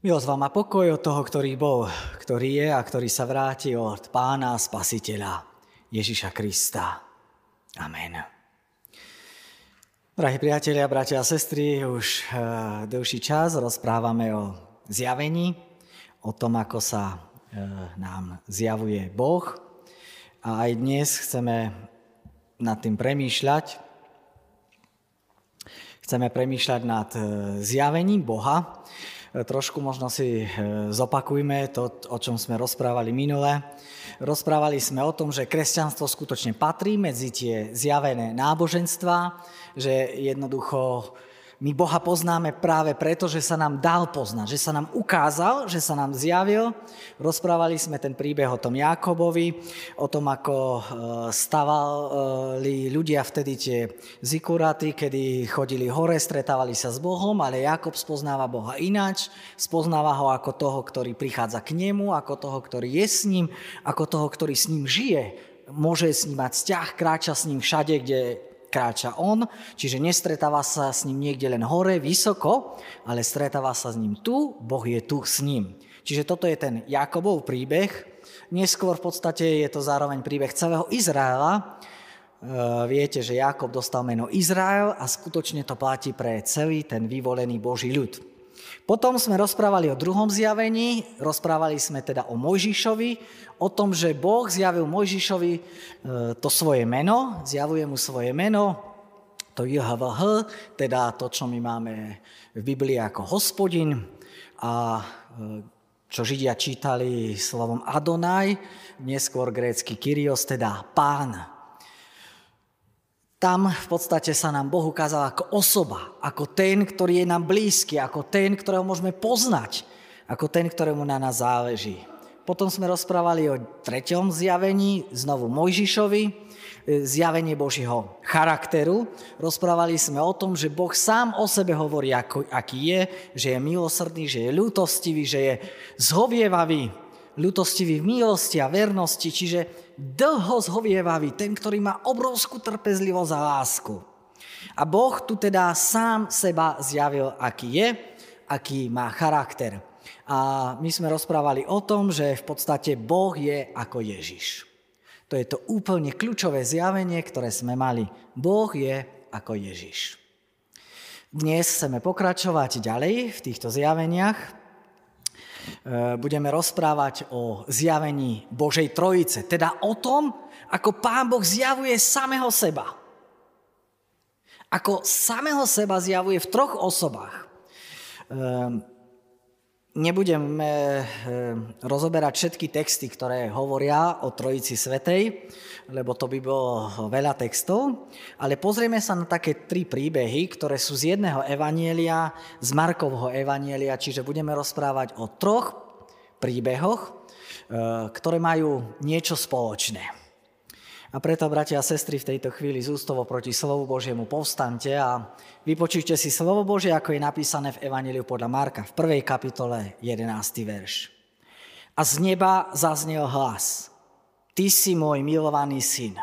Milosť vám a pokoj od toho, ktorý bol, ktorý je a ktorý sa vráti od pána spasiteľa Ježiša Krista. Amen. Drahí priatelia, bratia a sestry, už uh, dlhší čas rozprávame o zjavení, o tom, ako sa uh, nám zjavuje Boh. A aj dnes chceme nad tým premýšľať, Chceme premýšľať nad e, zjavením Boha. Trošku možno si e, zopakujme to, o čom sme rozprávali minule. Rozprávali sme o tom, že kresťanstvo skutočne patrí medzi tie zjavené náboženstva, že jednoducho my Boha poznáme práve preto, že sa nám dal poznať, že sa nám ukázal, že sa nám zjavil. Rozprávali sme ten príbeh o tom Jakobovi, o tom, ako e, stavali ľudia vtedy tie zikuraty, kedy chodili hore, stretávali sa s Bohom, ale Jakob spoznáva Boha ináč, spoznáva ho ako toho, ktorý prichádza k nemu, ako toho, ktorý je s ním, ako toho, ktorý s ním žije, môže s ním mať vzťah, kráča s ním všade, kde kráča on, čiže nestretáva sa s ním niekde len hore, vysoko, ale stretáva sa s ním tu, Boh je tu s ním. Čiže toto je ten Jakobov príbeh. Neskôr v podstate je to zároveň príbeh celého Izraela. E, viete, že Jakob dostal meno Izrael a skutočne to platí pre celý ten vyvolený Boží ľud. Potom sme rozprávali o druhom zjavení, rozprávali sme teda o Mojžišovi, o tom, že Boh zjavil Mojžišovi e, to svoje meno, zjavuje mu svoje meno, to JHVH, teda to, čo my máme v Biblii ako hospodin a e, čo Židia čítali slovom Adonai, neskôr grécky Kyrios, teda pán. Tam v podstate sa nám Boh ukázal ako osoba, ako ten, ktorý je nám blízky, ako ten, ktorého môžeme poznať, ako ten, ktorému na nás záleží. Potom sme rozprávali o treťom zjavení, znovu Mojžišovi, e, zjavenie Božího charakteru. Rozprávali sme o tom, že Boh sám o sebe hovorí, ako, aký je, že je milosrdný, že je ľútostivý, že je zhovievavý, ľútostivý v milosti a vernosti, čiže dlho zhovievavý, ten, ktorý má obrovskú trpezlivosť a lásku. A Boh tu teda sám seba zjavil, aký je, aký má charakter. A my sme rozprávali o tom, že v podstate Boh je ako Ježiš. To je to úplne kľúčové zjavenie, ktoré sme mali. Boh je ako Ježiš. Dnes chceme pokračovať ďalej v týchto zjaveniach budeme rozprávať o zjavení Božej Trojice, teda o tom, ako Pán Boh zjavuje samého seba. Ako samého seba zjavuje v troch osobách. Nebudeme rozoberať všetky texty, ktoré hovoria o Trojici Svetej, lebo to by bolo veľa textov, ale pozrieme sa na také tri príbehy, ktoré sú z jedného evanielia, z Markovho evanielia, čiže budeme rozprávať o troch príbehoch, e, ktoré majú niečo spoločné. A preto, bratia a sestry, v tejto chvíli z ústovo proti slovu Božiemu povstante a vypočujte si slovo Božie, ako je napísané v Evangeliu podľa Marka v prvej kapitole 11. verš. A z neba zaznel hlas. Ty si môj milovaný syn.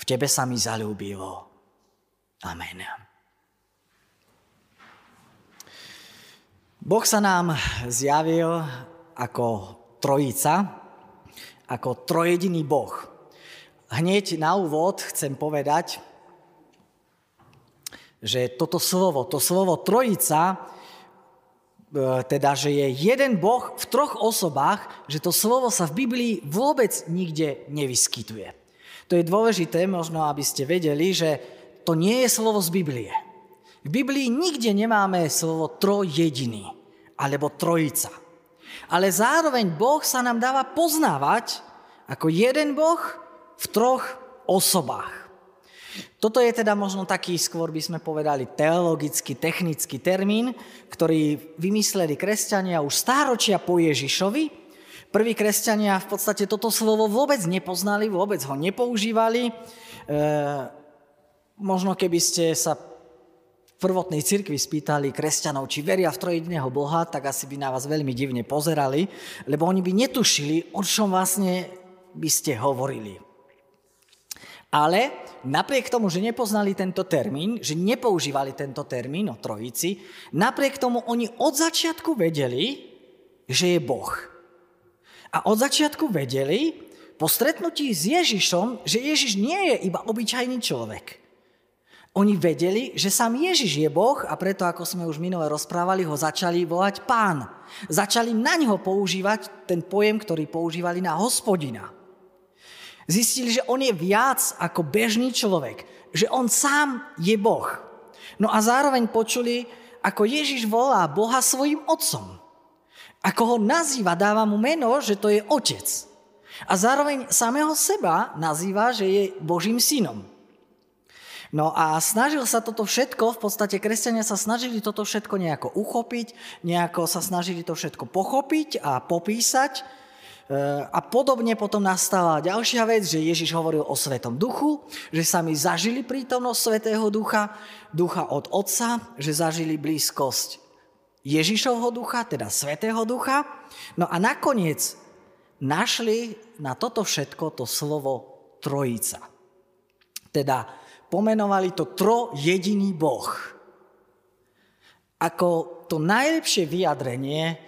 V tebe sa mi zalúbilo. Amen. Boh sa nám zjavil ako trojica, ako trojediný Boh. Hneď na úvod chcem povedať, že toto slovo, to slovo trojica, e, teda, že je jeden Boh v troch osobách, že to slovo sa v Biblii vôbec nikde nevyskytuje. To je dôležité, možno aby ste vedeli, že to nie je slovo z Biblie. V Biblii nikde nemáme slovo trojediný alebo trojica. Ale zároveň Boh sa nám dáva poznávať ako jeden Boh, v troch osobách. Toto je teda možno taký, skôr by sme povedali, teologický, technický termín, ktorý vymysleli kresťania už stáročia po Ježišovi. Prví kresťania v podstate toto slovo vôbec nepoznali, vôbec ho nepoužívali. E, možno keby ste sa v prvotnej cirkvi spýtali kresťanov, či veria v trojediného Boha, tak asi by na vás veľmi divne pozerali, lebo oni by netušili, o čom vlastne by ste hovorili. Ale napriek tomu, že nepoznali tento termín, že nepoužívali tento termín o trojici, napriek tomu oni od začiatku vedeli, že je Boh. A od začiatku vedeli, po stretnutí s Ježišom, že Ježiš nie je iba obyčajný človek. Oni vedeli, že sám Ježiš je Boh a preto, ako sme už minule rozprávali, ho začali volať pán. Začali na ňo používať ten pojem, ktorý používali na hospodina. Zistili, že on je viac ako bežný človek, že on sám je Boh. No a zároveň počuli, ako Ježiš volá Boha svojim otcom. Ako ho nazýva, dáva mu meno, že to je otec. A zároveň samého seba nazýva, že je Božím synom. No a snažil sa toto všetko, v podstate kresťania sa snažili toto všetko nejako uchopiť, nejako sa snažili to všetko pochopiť a popísať. E, a podobne potom nastala ďalšia vec, že Ježiš hovoril o Svetom duchu, že sami zažili prítomnosť Svetého ducha, ducha od Otca, že zažili blízkosť Ježišovho ducha, teda Svetého ducha. No a nakoniec našli na toto všetko to slovo trojica. Teda pomenovali to tro jediný Boh. Ako to najlepšie vyjadrenie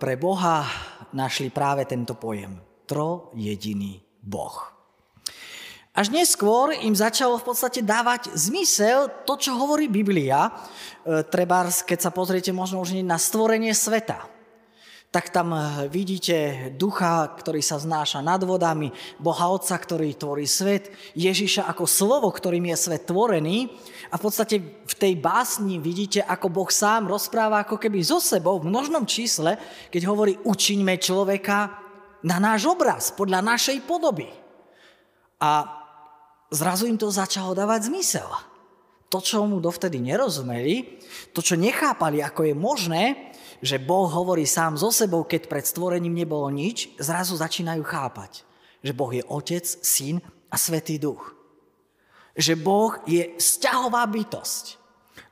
pre Boha našli práve tento pojem. Tro jediný Boh. Až neskôr im začalo v podstate dávať zmysel to, čo hovorí Biblia. E, Treba, keď sa pozriete možno už na stvorenie sveta tak tam eh, vidíte ducha, ktorý sa znáša nad vodami, Boha Otca, ktorý tvorí svet, Ježiša ako slovo, ktorým je svet tvorený. A v podstate v tej básni vidíte, ako Boh sám rozpráva ako keby so sebou v množnom čísle, keď hovorí učiňme človeka na náš obraz, podľa našej podoby. A zrazu im to začalo dávať zmysel. To, čo mu dovtedy nerozumeli, to, čo nechápali, ako je možné, že Boh hovorí sám so sebou, keď pred stvorením nebolo nič, zrazu začínajú chápať, že Boh je Otec, Syn a Svetý Duch. Že Boh je vzťahová bytosť.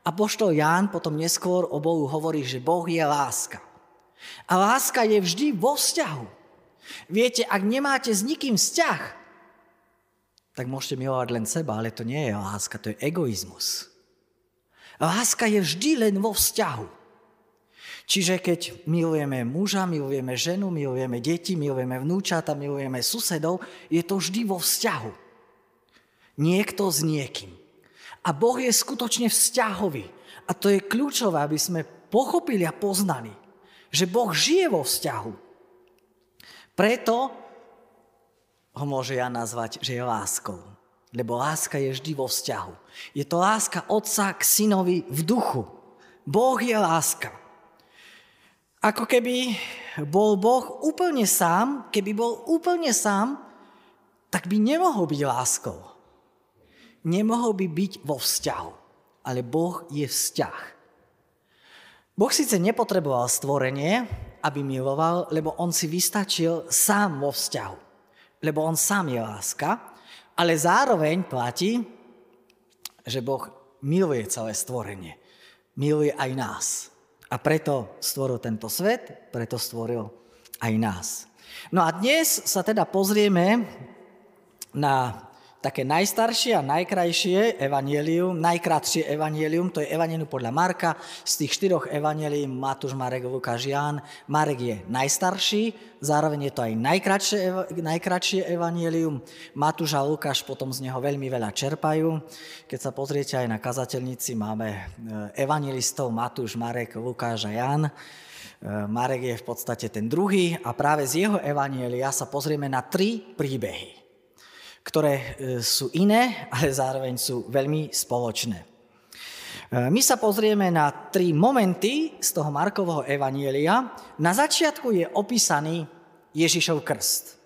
A poštol Ján potom neskôr o Bohu hovorí, že Boh je láska. A láska je vždy vo vzťahu. Viete, ak nemáte s nikým vzťah, tak môžete milovať len seba, ale to nie je láska, to je egoizmus. Láska je vždy len vo vzťahu. Čiže keď milujeme muža, milujeme ženu, milujeme deti, milujeme vnúčata, milujeme susedov, je to vždy vo vzťahu. Niekto s niekým. A Boh je skutočne vzťahový. A to je kľúčové, aby sme pochopili a poznali, že Boh žije vo vzťahu. Preto ho môže ja nazvať, že je láskou. Lebo láska je vždy vo vzťahu. Je to láska otca k synovi v duchu. Boh je láska. Ako keby bol Boh úplne sám, keby bol úplne sám, tak by nemohol byť láskou. Nemohol by byť vo vzťahu. Ale Boh je vzťah. Boh síce nepotreboval stvorenie, aby miloval, lebo on si vystačil sám vo vzťahu. Lebo on sám je láska, ale zároveň platí, že Boh miluje celé stvorenie. Miluje aj nás. A preto stvoril tento svet, preto stvoril aj nás. No a dnes sa teda pozrieme na také najstaršie a najkrajšie evanielium, najkrátšie evanielium, to je evanielium podľa Marka. Z tých štyroch evanielium Matúš, Marek, Lukáš, Ján. Marek je najstarší, zároveň je to aj najkratšie, najkratšie evanielium. Matúš a Lukáš potom z neho veľmi veľa čerpajú. Keď sa pozriete aj na kazateľnici, máme e, evangelistov Matúš, Marek, Lukáš a Ján. E, Marek je v podstate ten druhý a práve z jeho evanielia sa pozrieme na tri príbehy ktoré e, sú iné, ale zároveň sú veľmi spoločné. E, my sa pozrieme na tri momenty z toho Markovho evanielia. Na začiatku je opísaný Ježišov krst.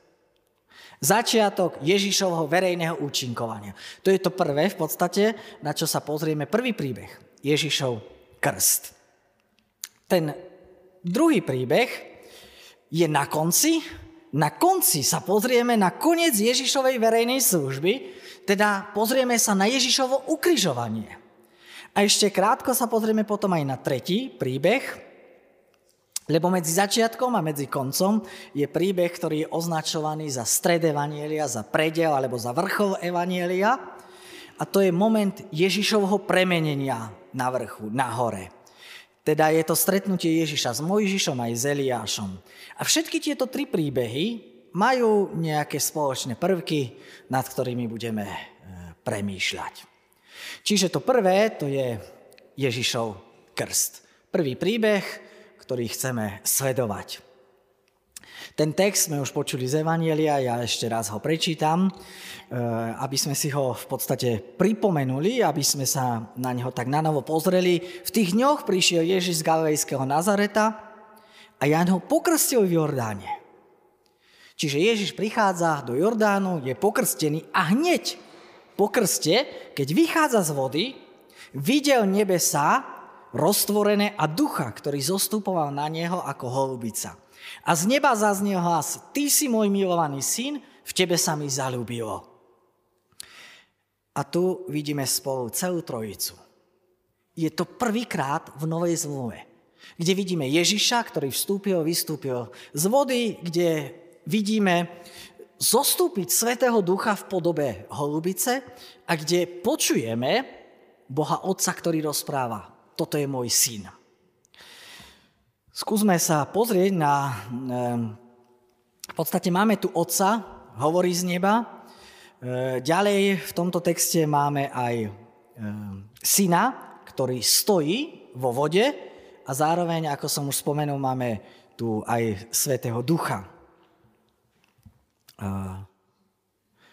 Začiatok Ježišovho verejného účinkovania. To je to prvé v podstate, na čo sa pozrieme. Prvý príbeh. Ježišov krst. Ten druhý príbeh je na konci, na konci sa pozrieme na koniec Ježišovej verejnej služby, teda pozrieme sa na Ježišovo ukrižovanie. A ešte krátko sa pozrieme potom aj na tretí príbeh, lebo medzi začiatkom a medzi koncom je príbeh, ktorý je označovaný za stred Evanielia, za predel alebo za vrchol Evanielia. A to je moment Ježišovho premenenia na vrchu, na hore. Teda je to stretnutie Ježiša s Mojžišom aj s Eliášom. A všetky tieto tri príbehy majú nejaké spoločné prvky, nad ktorými budeme e, premýšľať. Čiže to prvé, to je Ježišov krst. Prvý príbeh, ktorý chceme sledovať. Ten text sme už počuli z Evanielia, ja ešte raz ho prečítam, eh, aby sme si ho v podstate pripomenuli, aby sme sa na neho tak nanovo pozreli. V tých dňoch prišiel Ježiš z Galilejského Nazareta a Jan ho pokrstil v Jordáne. Čiže Ježiš prichádza do Jordánu, je pokrstený a hneď po krste, keď vychádza z vody, videl nebesa roztvorené a ducha, ktorý zostupoval na neho ako holubica. A z neba zaznie hlas, ty si môj milovaný syn, v tebe sa mi zalúbilo. A tu vidíme spolu celú trojicu. Je to prvýkrát v Novej zmluve, kde vidíme Ježiša, ktorý vstúpil, vystúpil z vody, kde vidíme zostúpiť Svetého Ducha v podobe holubice a kde počujeme Boha Otca, ktorý rozpráva. Toto je môj syn. Skúsme sa pozrieť na... V podstate máme tu Otca, hovorí z neba. E, ďalej v tomto texte máme aj syna, ktorý stojí vo vode a zároveň, ako som už spomenul, máme tu aj Svetého Ducha,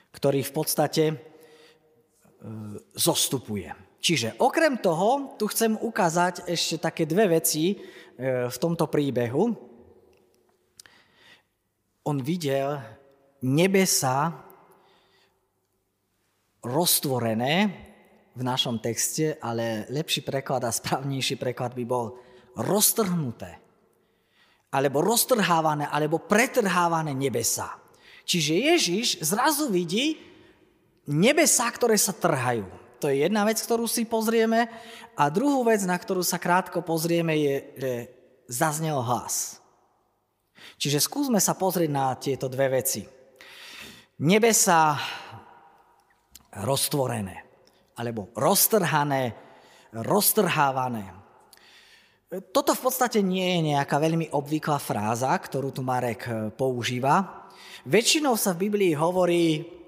ktorý v podstate zostupuje. Čiže okrem toho, tu chcem ukázať ešte také dve veci, v tomto príbehu, on videl nebesa roztvorené v našom texte, ale lepší preklad a správnejší preklad by bol roztrhnuté, alebo roztrhávané, alebo pretrhávané nebesa. Čiže Ježiš zrazu vidí nebesa, ktoré sa trhajú. To je jedna vec, ktorú si pozrieme. A druhú vec, na ktorú sa krátko pozrieme, je, že zaznel hlas. Čiže skúsme sa pozrieť na tieto dve veci. Nebesa roztvorené, alebo roztrhané, roztrhávané. Toto v podstate nie je nejaká veľmi obvyklá fráza, ktorú tu Marek používa. Väčšinou sa v Biblii hovorí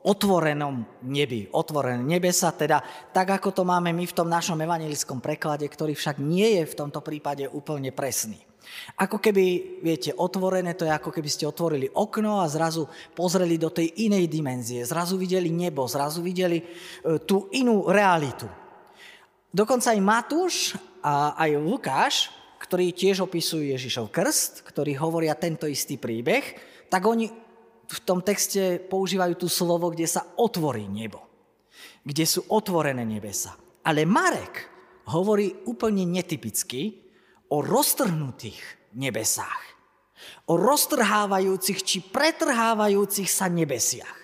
otvorenom nebi, otvorené nebesa, teda tak, ako to máme my v tom našom evangelickom preklade, ktorý však nie je v tomto prípade úplne presný. Ako keby, viete, otvorené, to je ako keby ste otvorili okno a zrazu pozreli do tej inej dimenzie, zrazu videli nebo, zrazu videli e, tú inú realitu. Dokonca aj Matúš a aj Lukáš, ktorí tiež opisujú Ježišov krst, ktorí hovoria tento istý príbeh, tak oni v tom texte používajú tu slovo, kde sa otvorí nebo. Kde sú otvorené nebesa. Ale Marek hovorí úplne netypicky o roztrhnutých nebesách. O roztrhávajúcich či pretrhávajúcich sa nebesiach.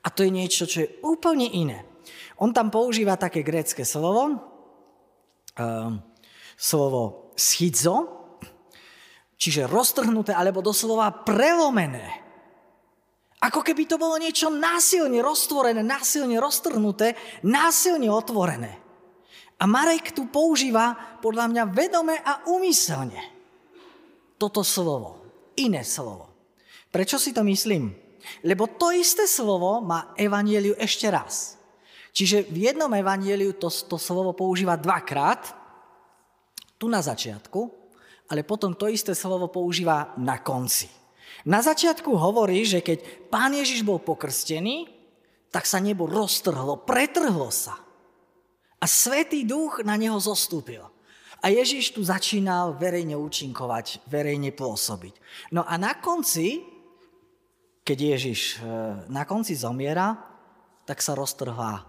A to je niečo, čo je úplne iné. On tam používa také grécké slovo, uh, slovo schizo, čiže roztrhnuté alebo doslova prelomené ako keby to bolo niečo násilne roztvorené, násilne roztrhnuté, násilne otvorené. A Marek tu používa podľa mňa vedome a umyselne toto slovo, iné slovo. Prečo si to myslím? Lebo to isté slovo má evanieliu ešte raz. Čiže v jednom evanieliu to, to slovo používa dvakrát, tu na začiatku, ale potom to isté slovo používa na konci. Na začiatku hovorí, že keď pán Ježiš bol pokrstený, tak sa nebo roztrhlo, pretrhlo sa. A Svetý duch na neho zostúpil. A Ježiš tu začínal verejne účinkovať, verejne pôsobiť. No a na konci, keď Ježiš e, na konci zomiera, tak sa roztrhla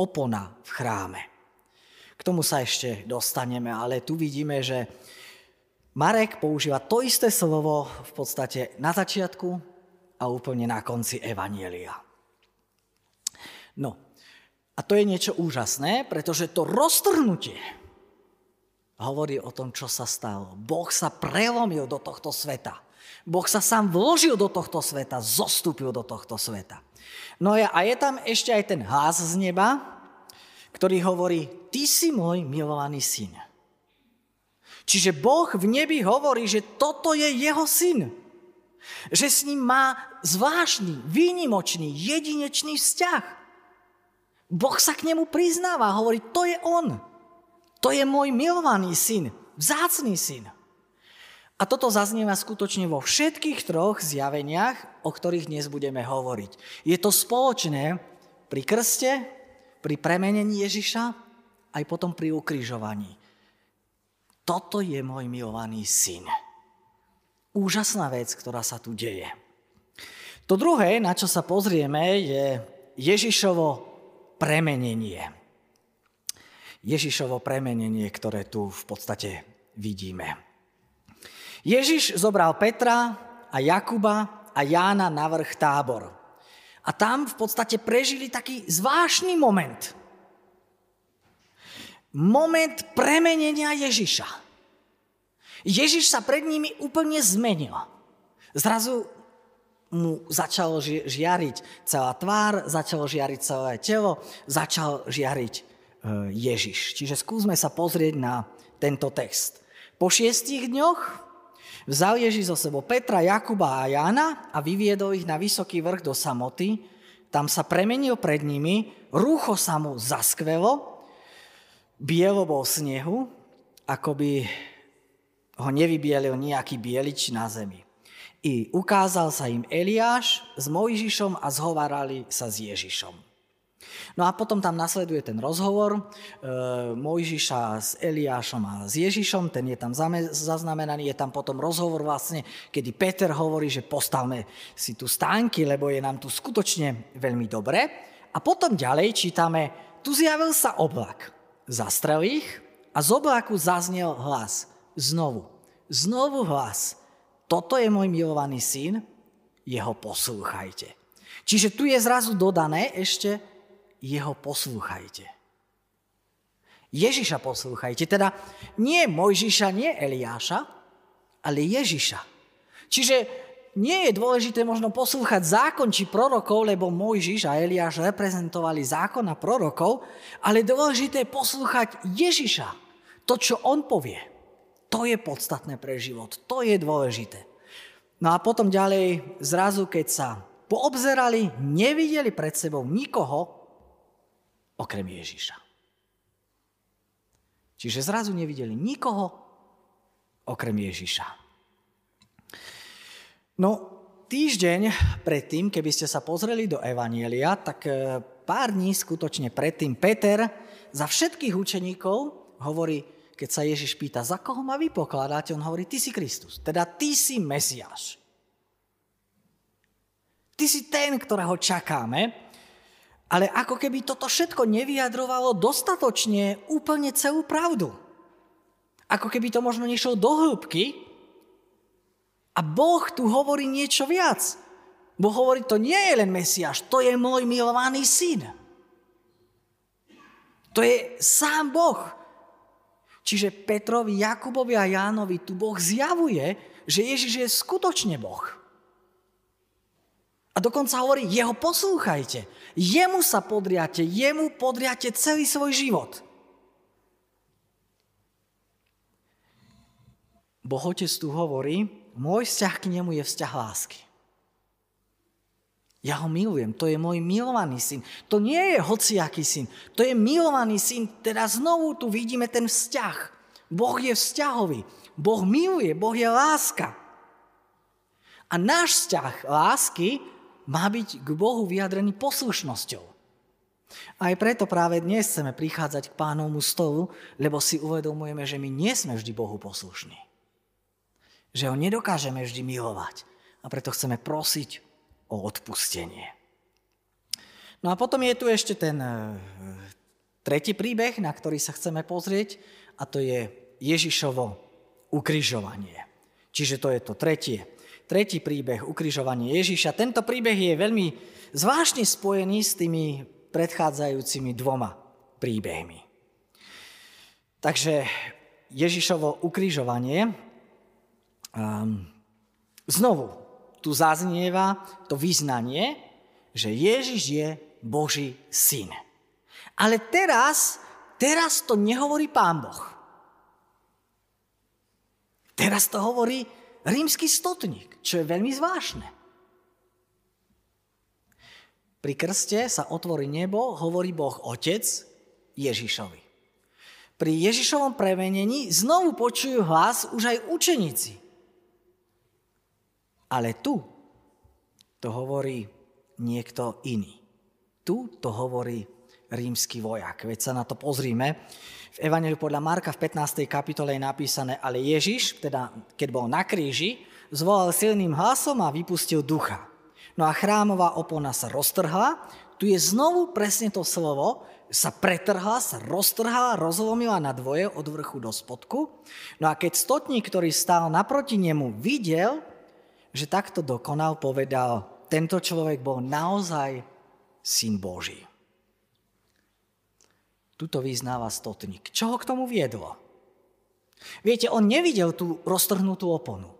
opona v chráme. K tomu sa ešte dostaneme, ale tu vidíme, že Marek používa to isté slovo v podstate na začiatku a úplne na konci Evanielia. No, a to je niečo úžasné, pretože to roztrhnutie hovorí o tom, čo sa stalo. Boh sa prelomil do tohto sveta. Boh sa sám vložil do tohto sveta, zostúpil do tohto sveta. No a je tam ešte aj ten hlas z neba, ktorý hovorí, ty si môj milovaný syn. Čiže Boh v nebi hovorí, že toto je jeho syn. Že s ním má zvláštny, výnimočný, jedinečný vzťah. Boh sa k nemu priznáva, hovorí, to je on. To je môj milovaný syn, vzácný syn. A toto zaznieva skutočne vo všetkých troch zjaveniach, o ktorých dnes budeme hovoriť. Je to spoločné pri krste, pri premenení Ježiša, aj potom pri ukrižovaní. Toto je môj milovaný syn. Úžasná vec, ktorá sa tu deje. To druhé, na čo sa pozrieme, je Ježišovo premenenie. Ježišovo premenenie, ktoré tu v podstate vidíme. Ježiš zobral Petra a Jakuba a Jána na vrch tábor. A tam v podstate prežili taký zvláštny moment. Moment premenenia Ježiša. Ježiš sa pred nimi úplne zmenil. Zrazu mu začalo žiariť celá tvár, začalo žiariť celé telo, začal žiariť e, Ježiš. Čiže skúsme sa pozrieť na tento text. Po šiestich dňoch Vzal Ježiš zo sebou Petra, Jakuba a Jána a vyviedol ich na vysoký vrch do samoty. Tam sa premenil pred nimi, rúcho sa mu zaskvelo, bielo bol snehu, ako by ho nevybielil nejaký bielič na zemi. I ukázal sa im Eliáš s Mojžišom a zhovárali sa s Ježišom. No a potom tam nasleduje ten rozhovor e, Mojžiša s Eliášom a s Ježišom, ten je tam zaznamenaný, je tam potom rozhovor vlastne, kedy Peter hovorí, že postavme si tu stánky, lebo je nám tu skutočne veľmi dobre. A potom ďalej čítame, tu zjavil sa oblak, zastrel ich a z oblaku zaznel hlas. Znovu, znovu hlas. Toto je môj milovaný syn, jeho poslúchajte. Čiže tu je zrazu dodané ešte jeho poslúchajte. Ježiša poslúchajte, teda nie Mojžiša, nie Eliáša, ale Ježiša. Čiže nie je dôležité možno poslúchať zákon či prorokov, lebo Mojžiš a Eliáš reprezentovali zákon a prorokov, ale dôležité je poslúchať Ježiša. To, čo on povie, to je podstatné pre život, to je dôležité. No a potom ďalej, zrazu keď sa poobzerali, nevideli pred sebou nikoho, okrem Ježiša. Čiže zrazu nevideli nikoho okrem Ježiša. No, týždeň predtým, keby ste sa pozreli do Evanielia, tak e, pár dní skutočne predtým Peter za všetkých učeníkov hovorí, keď sa Ježiš pýta, za koho ma vy pokladáte, on hovorí, ty si Kristus, teda ty si Mesiáš. Ty si ten, ktorého čakáme ale ako keby toto všetko nevyjadrovalo dostatočne úplne celú pravdu. Ako keby to možno nešlo do hĺbky. A Boh tu hovorí niečo viac. Boh hovorí, to nie je len Mesiáš, to je môj milovaný syn. To je sám Boh. Čiže Petrovi, Jakubovi a Jánovi tu Boh zjavuje, že Ježiš je skutočne Boh. A dokonca hovorí, jeho poslúchajte. Jemu sa podriate, jemu podriate celý svoj život. Boh Otec tu hovorí, môj vzťah k nemu je vzťah lásky. Ja ho milujem, to je môj milovaný syn. To nie je hociaký syn, to je milovaný syn. Teda znovu tu vidíme ten vzťah. Boh je vzťahový, Boh miluje, Boh je láska. A náš vzťah lásky má byť k Bohu vyjadrený poslušnosťou. Aj preto práve dnes chceme prichádzať k pánovmu stolu, lebo si uvedomujeme, že my nie sme vždy Bohu poslušní. Že ho nedokážeme vždy milovať. A preto chceme prosiť o odpustenie. No a potom je tu ešte ten e, tretí príbeh, na ktorý sa chceme pozrieť, a to je Ježišovo ukrižovanie. Čiže to je to tretie tretí príbeh, ukrižovanie Ježiša. Tento príbeh je veľmi zvláštne spojený s tými predchádzajúcimi dvoma príbehmi. Takže Ježišovo ukrižovanie um, znovu tu zaznieva to vyznanie, že Ježiš je Boží syn. Ale teraz, teraz to nehovorí Pán Boh. Teraz to hovorí rímsky stotník, čo je veľmi zvláštne. Pri krste sa otvorí nebo, hovorí Boh Otec Ježišovi. Pri Ježišovom premenení znovu počujú hlas už aj učeníci. Ale tu to hovorí niekto iný. Tu to hovorí rímsky vojak. Veď sa na to pozrime. V Evangeliu podľa Marka v 15. kapitole je napísané, ale Ježiš, teda keď bol na kríži, zvolal silným hlasom a vypustil ducha. No a chrámová opona sa roztrhla. Tu je znovu presne to slovo, sa pretrhla, sa roztrhala, rozlomila na dvoje od vrchu do spodku. No a keď stotník, ktorý stál naproti nemu, videl, že takto dokonal, povedal, tento človek bol naozaj syn Boží. Tuto vyznáva stotník. Čo ho k tomu viedlo? Viete, on nevidel tú roztrhnutú oponu.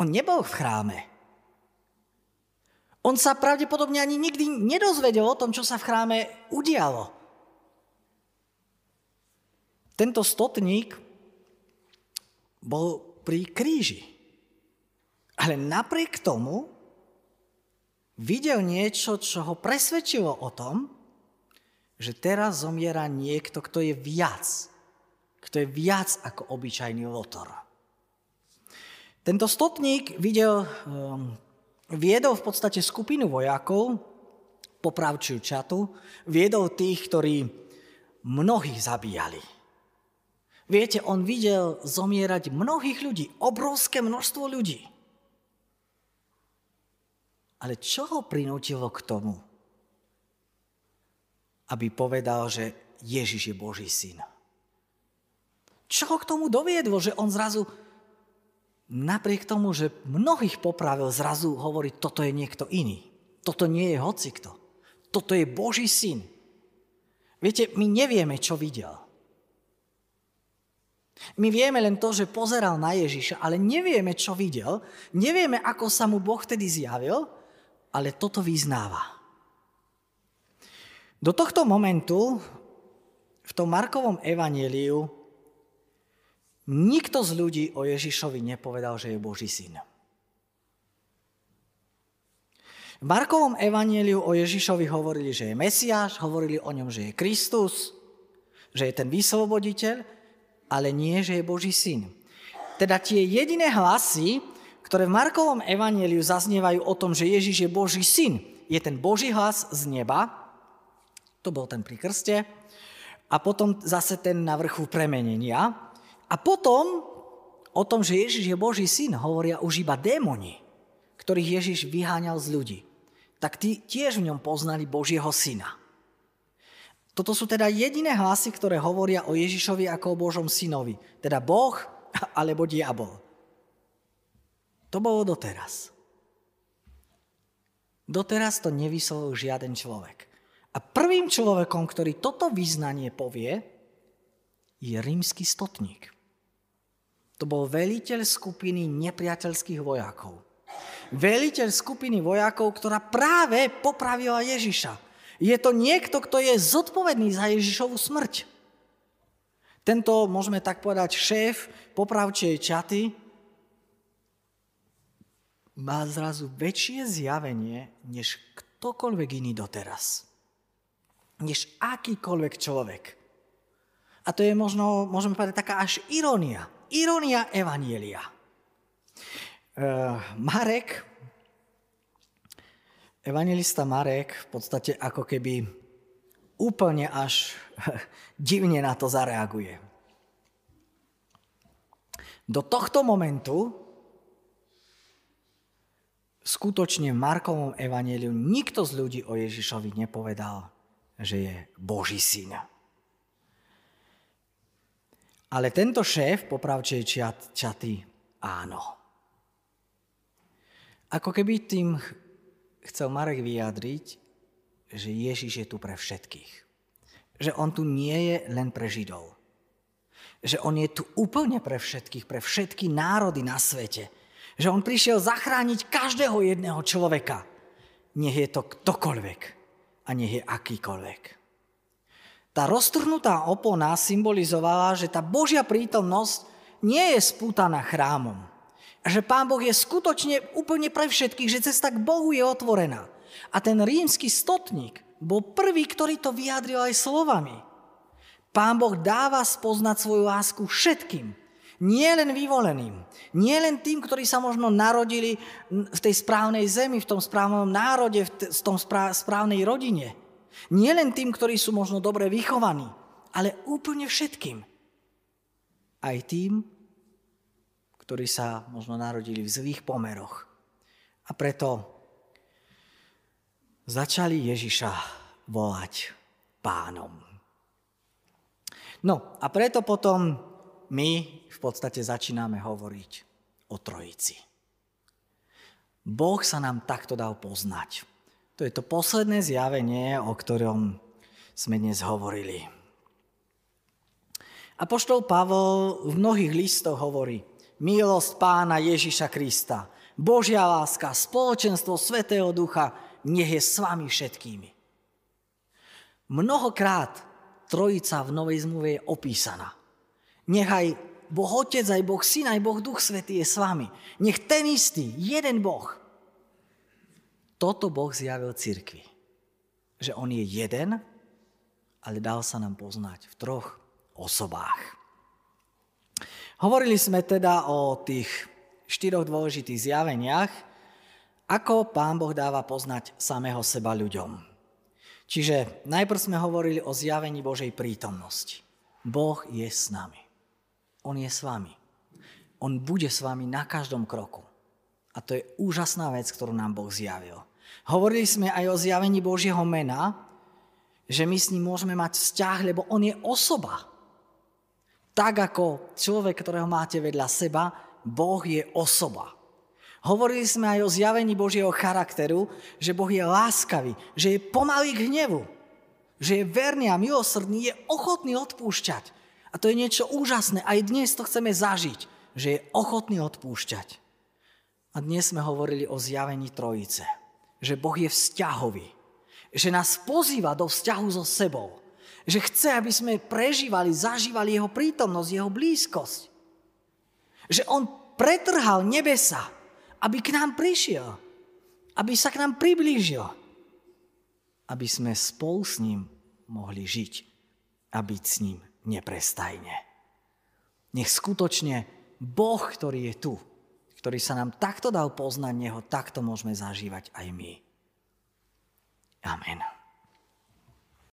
On nebol v chráme. On sa pravdepodobne ani nikdy nedozvedel o tom, čo sa v chráme udialo. Tento stotník bol pri kríži. Ale napriek tomu videl niečo, čo ho presvedčilo o tom, že teraz zomiera niekto, kto je viac. Kto je viac ako obyčajný lotor. Tento stotník videl um, viedol v podstate skupinu vojakov, popravčiu čatu, viedol tých, ktorí mnohých zabíjali. Viete, on videl zomierať mnohých ľudí, obrovské množstvo ľudí. Ale čo ho prinútilo k tomu, aby povedal, že Ježiš je Boží syn? Čo ho k tomu doviedlo, že on zrazu napriek tomu, že mnohých popravil, zrazu hovorí, toto je niekto iný. Toto nie je hocikto. Toto je Boží syn. Viete, my nevieme, čo videl. My vieme len to, že pozeral na Ježiša, ale nevieme, čo videl. Nevieme, ako sa mu Boh vtedy zjavil, ale toto vyznáva. Do tohto momentu v tom Markovom evaníliu Nikto z ľudí o Ježišovi nepovedal, že je Boží syn. V Markovom evanieliu o Ježišovi hovorili, že je Mesiáš, hovorili o ňom, že je Kristus, že je ten vysloboditeľ, ale nie, že je Boží syn. Teda tie jediné hlasy, ktoré v Markovom evanieliu zaznievajú o tom, že Ježiš je Boží syn, je ten Boží hlas z neba, to bol ten pri krste, a potom zase ten na vrchu premenenia, a potom o tom, že Ježiš je Boží syn, hovoria už iba démoni, ktorých Ježiš vyháňal z ľudí. Tak tí tiež v ňom poznali Božieho syna. Toto sú teda jediné hlasy, ktoré hovoria o Ježišovi ako o Božom synovi. Teda Boh alebo diabol. To bolo doteraz. Doteraz to nevyslovil žiaden človek. A prvým človekom, ktorý toto vyznanie povie, je rímsky stotník. To bol veliteľ skupiny nepriateľských vojakov. Veliteľ skupiny vojakov, ktorá práve popravila Ježiša. Je to niekto, kto je zodpovedný za Ježišovu smrť. Tento, môžeme tak povedať, šéf popravčej čaty má zrazu väčšie zjavenie, než ktokoľvek iný doteraz. Než akýkoľvek človek. A to je možno, môžeme povedať, taká až irónia ironia Evanielia. Uh, Marek, evangelista Marek v podstate ako keby úplne až divne na to zareaguje. Do tohto momentu skutočne v Markovom evaníliu nikto z ľudí o Ježišovi nepovedal, že je Boží syn. Ale tento šéf popravčej čat, čaty áno. Ako keby tým chcel Marek vyjadriť, že Ježiš je tu pre všetkých. Že on tu nie je len pre Židov. Že on je tu úplne pre všetkých, pre všetky národy na svete. Že on prišiel zachrániť každého jedného človeka. Nech je to ktokoľvek a nech je akýkoľvek. Tá roztrhnutá opona symbolizovala, že tá Božia prítomnosť nie je spútaná chrámom. A že Pán Boh je skutočne úplne pre všetkých, že cesta k Bohu je otvorená. A ten rímsky stotník bol prvý, ktorý to vyjadril aj slovami. Pán Boh dáva spoznať svoju lásku všetkým. Nie len vyvoleným. Nie len tým, ktorí sa možno narodili v tej správnej zemi, v tom správnom národe, v tom správnej rodine. Nie len tým, ktorí sú možno dobre vychovaní, ale úplne všetkým. Aj tým, ktorí sa možno narodili v zlých pomeroch. A preto začali Ježiša volať pánom. No a preto potom my v podstate začíname hovoriť o trojici. Boh sa nám takto dal poznať. To je to posledné zjavenie, o ktorom sme dnes hovorili. A poštol Pavol v mnohých listoch hovorí milosť pána Ježiša Krista, Božia láska, spoločenstvo Svetého Ducha, nech je s vami všetkými. Mnohokrát trojica v Novej zmluve je opísaná. Nechaj Boh Otec, aj Boh Syn, aj Boh Duch Svetý je s vami. Nech ten istý, jeden Boh. Toto Boh zjavil cirkvi. Že On je jeden, ale dal sa nám poznať v troch osobách. Hovorili sme teda o tých štyroch dôležitých zjaveniach, ako Pán Boh dáva poznať samého seba ľuďom. Čiže najprv sme hovorili o zjavení Božej prítomnosti. Boh je s nami. On je s vami. On bude s vami na každom kroku. A to je úžasná vec, ktorú nám Boh zjavil. Hovorili sme aj o zjavení Božieho mena, že my s ním môžeme mať vzťah, lebo on je osoba. Tak ako človek, ktorého máte vedľa seba, Boh je osoba. Hovorili sme aj o zjavení Božieho charakteru, že Boh je láskavý, že je pomalý k hnevu, že je verný a milosrdný, je ochotný odpúšťať. A to je niečo úžasné. Aj dnes to chceme zažiť, že je ochotný odpúšťať. A dnes sme hovorili o zjavení Trojice. Že Boh je vzťahový. Že nás pozýva do vzťahu so sebou že chce, aby sme prežívali, zažívali jeho prítomnosť, jeho blízkosť. Že on pretrhal nebesa, aby k nám prišiel, aby sa k nám priblížil, aby sme spolu s ním mohli žiť a byť s ním neprestajne. Nech skutočne Boh, ktorý je tu, ktorý sa nám takto dal poznať, Neho takto môžeme zažívať aj my. Amen.